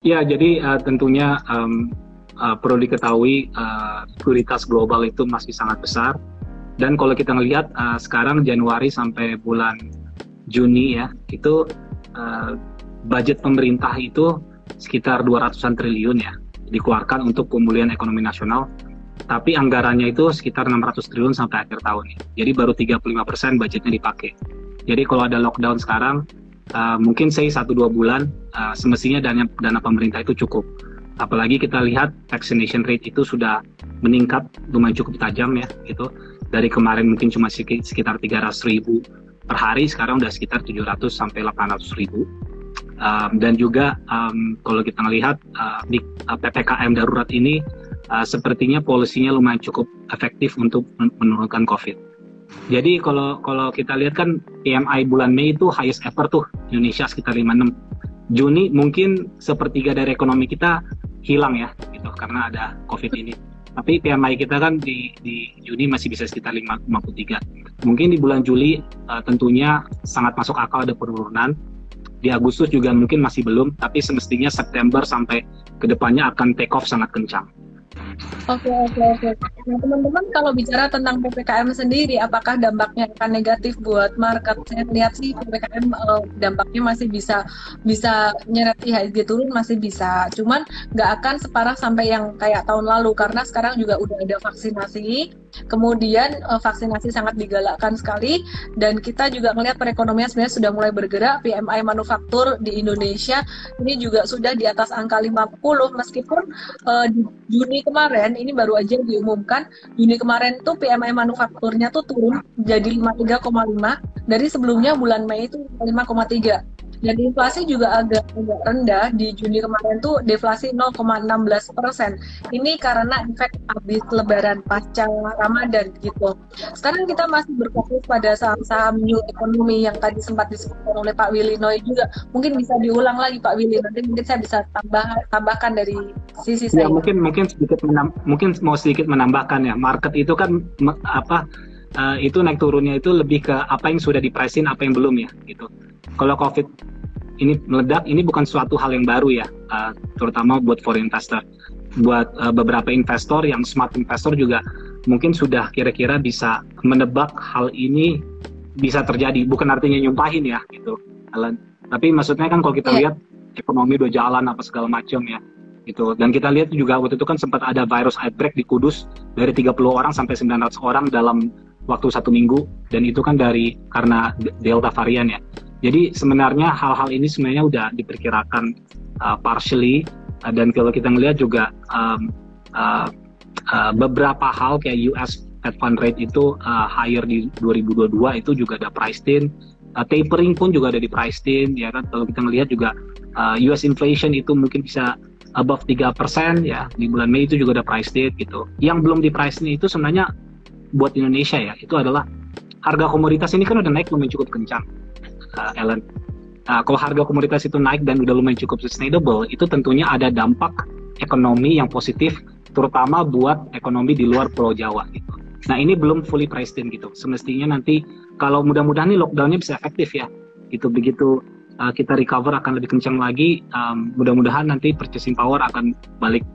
Ya, jadi uh, tentunya um, uh, perlu diketahui uh, likuiditas global itu masih sangat besar. Dan kalau kita melihat uh, sekarang Januari sampai bulan Juni ya, itu uh, budget pemerintah itu sekitar 200-an triliun ya dikeluarkan untuk pemulihan ekonomi nasional. Tapi anggarannya itu sekitar 600 triliun sampai akhir tahun. Jadi baru 35% budgetnya dipakai. Jadi kalau ada lockdown sekarang, uh, mungkin saya satu dua bulan uh, semestinya dana dana pemerintah itu cukup. Apalagi kita lihat vaccination rate itu sudah meningkat lumayan cukup tajam ya gitu. Dari kemarin mungkin cuma sekitar 300 ribu per hari, sekarang udah sekitar 700 sampai 800 ribu. Um, dan juga um, kalau kita melihat uh, di uh, ppkm darurat ini uh, sepertinya polisinya lumayan cukup efektif untuk menurunkan COVID. Jadi kalau kalau kita lihat kan PMI bulan Mei itu highest ever tuh Indonesia sekitar 56. Juni mungkin sepertiga dari ekonomi kita hilang ya gitu karena ada Covid ini. Tapi PMI kita kan di, di Juni masih bisa sekitar 53. Mungkin di bulan Juli uh, tentunya sangat masuk akal ada penurunan. Di Agustus juga mungkin masih belum, tapi semestinya September sampai ke depannya akan take off sangat kencang. Oke oke oke. Nah teman-teman kalau bicara tentang ppkm sendiri, apakah dampaknya akan negatif buat market? Saya lihat sih ppkm uh, dampaknya masih bisa bisa nyeret IHSG turun masih bisa. Cuman nggak akan separah sampai yang kayak tahun lalu karena sekarang juga udah ada vaksinasi. Kemudian uh, vaksinasi sangat digalakkan sekali dan kita juga melihat perekonomian sebenarnya sudah mulai bergerak. PMI manufaktur di Indonesia ini juga sudah di atas angka 50 meskipun uh, Juni kemarin ini baru aja diumumkan Juni kemarin tuh PMI manufakturnya tuh turun jadi 53,5 dari sebelumnya bulan Mei itu 5,3 dan inflasi juga agak, agak rendah di Juni kemarin tuh deflasi 0,16 persen. Ini karena efek habis Lebaran pasca Ramadan gitu. Sekarang kita masih berfokus pada saham-saham new ekonomi yang tadi sempat disebutkan oleh Pak Willy Noy juga. Mungkin bisa diulang lagi Pak Willy. Nanti mungkin saya bisa tambah tambahkan dari sisi ya, saya. mungkin mungkin sedikit menam, mungkin mau sedikit menambahkan ya. Market itu kan apa uh, itu naik turunnya itu lebih ke apa yang sudah dipresin apa yang belum ya gitu kalau COVID ini meledak, ini bukan suatu hal yang baru ya, uh, terutama buat foreign investor. Buat uh, beberapa investor yang smart investor juga mungkin sudah kira-kira bisa menebak hal ini bisa terjadi. Bukan artinya nyumpahin ya, gitu, Alan. Tapi maksudnya kan kalau kita yeah. lihat ekonomi udah jalan apa segala macam ya, gitu. Dan kita lihat juga waktu itu kan sempat ada virus outbreak di Kudus dari 30 orang sampai 900 orang dalam waktu satu minggu dan itu kan dari karena delta varian ya jadi sebenarnya hal-hal ini sebenarnya udah diperkirakan uh, partially uh, dan kalau kita melihat juga um, uh, uh, beberapa hal kayak US Fed Fund Rate itu uh, higher di 2022 itu juga ada priced in. Uh, tapering pun juga ada di priced in ya kan kalau kita melihat juga uh, US inflation itu mungkin bisa above 3% ya di bulan Mei itu juga ada priced in gitu. Yang belum di priced in itu sebenarnya buat Indonesia ya itu adalah harga komoditas ini kan udah naik lumayan cukup kencang uh, Ellen. Nah, kalau harga komoditas itu naik dan udah lumayan cukup sustainable, itu tentunya ada dampak ekonomi yang positif, terutama buat ekonomi di luar Pulau Jawa gitu. Nah ini belum fully priced in gitu. Semestinya nanti kalau mudah-mudahan nih lockdownnya bisa efektif ya. Gitu begitu uh, kita recover akan lebih kencang lagi. Um, mudah-mudahan nanti purchasing power akan balik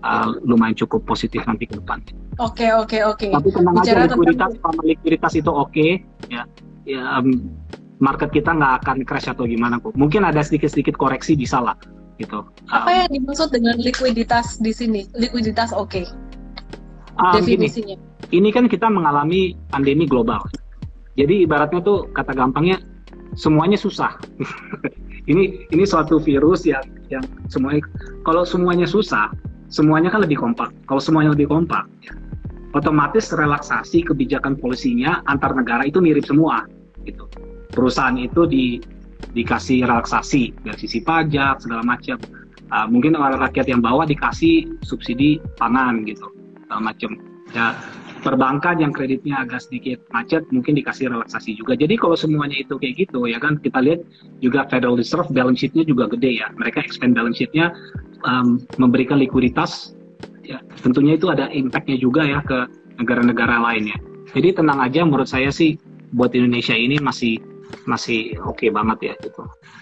uh, lumayan cukup positif nanti ke depan. Oke okay, oke okay, oke. Okay. Tapi tenang Bicara aja likuiditas, tentang... likuiditas itu oke okay, ya. Ya um, market kita nggak akan crash atau gimana kok. Mungkin ada sedikit-sedikit koreksi bisa lah gitu. Apa um, yang dimaksud dengan likuiditas di sini? Likuiditas oke. Okay. Um, Definisinya. Gini, ini kan kita mengalami pandemi global. Jadi ibaratnya tuh kata gampangnya semuanya susah. ini ini suatu virus yang yang semuanya kalau semuanya susah, semuanya kan lebih kompak. Kalau semuanya lebih kompak, ya, otomatis relaksasi kebijakan polisinya antar negara itu mirip semua gitu perusahaan itu di dikasih relaksasi dari sisi pajak segala macam uh, mungkin orang rakyat yang bawah dikasih subsidi pangan gitu segala macam ya perbankan yang kreditnya agak sedikit macet mungkin dikasih relaksasi juga. Jadi kalau semuanya itu kayak gitu ya kan kita lihat juga Federal Reserve balance sheet-nya juga gede ya. Mereka expand balance sheet-nya um, memberikan likuiditas ya tentunya itu ada impact-nya juga ya ke negara-negara lainnya jadi tenang aja menurut saya sih buat Indonesia ini masih masih oke okay banget ya gitu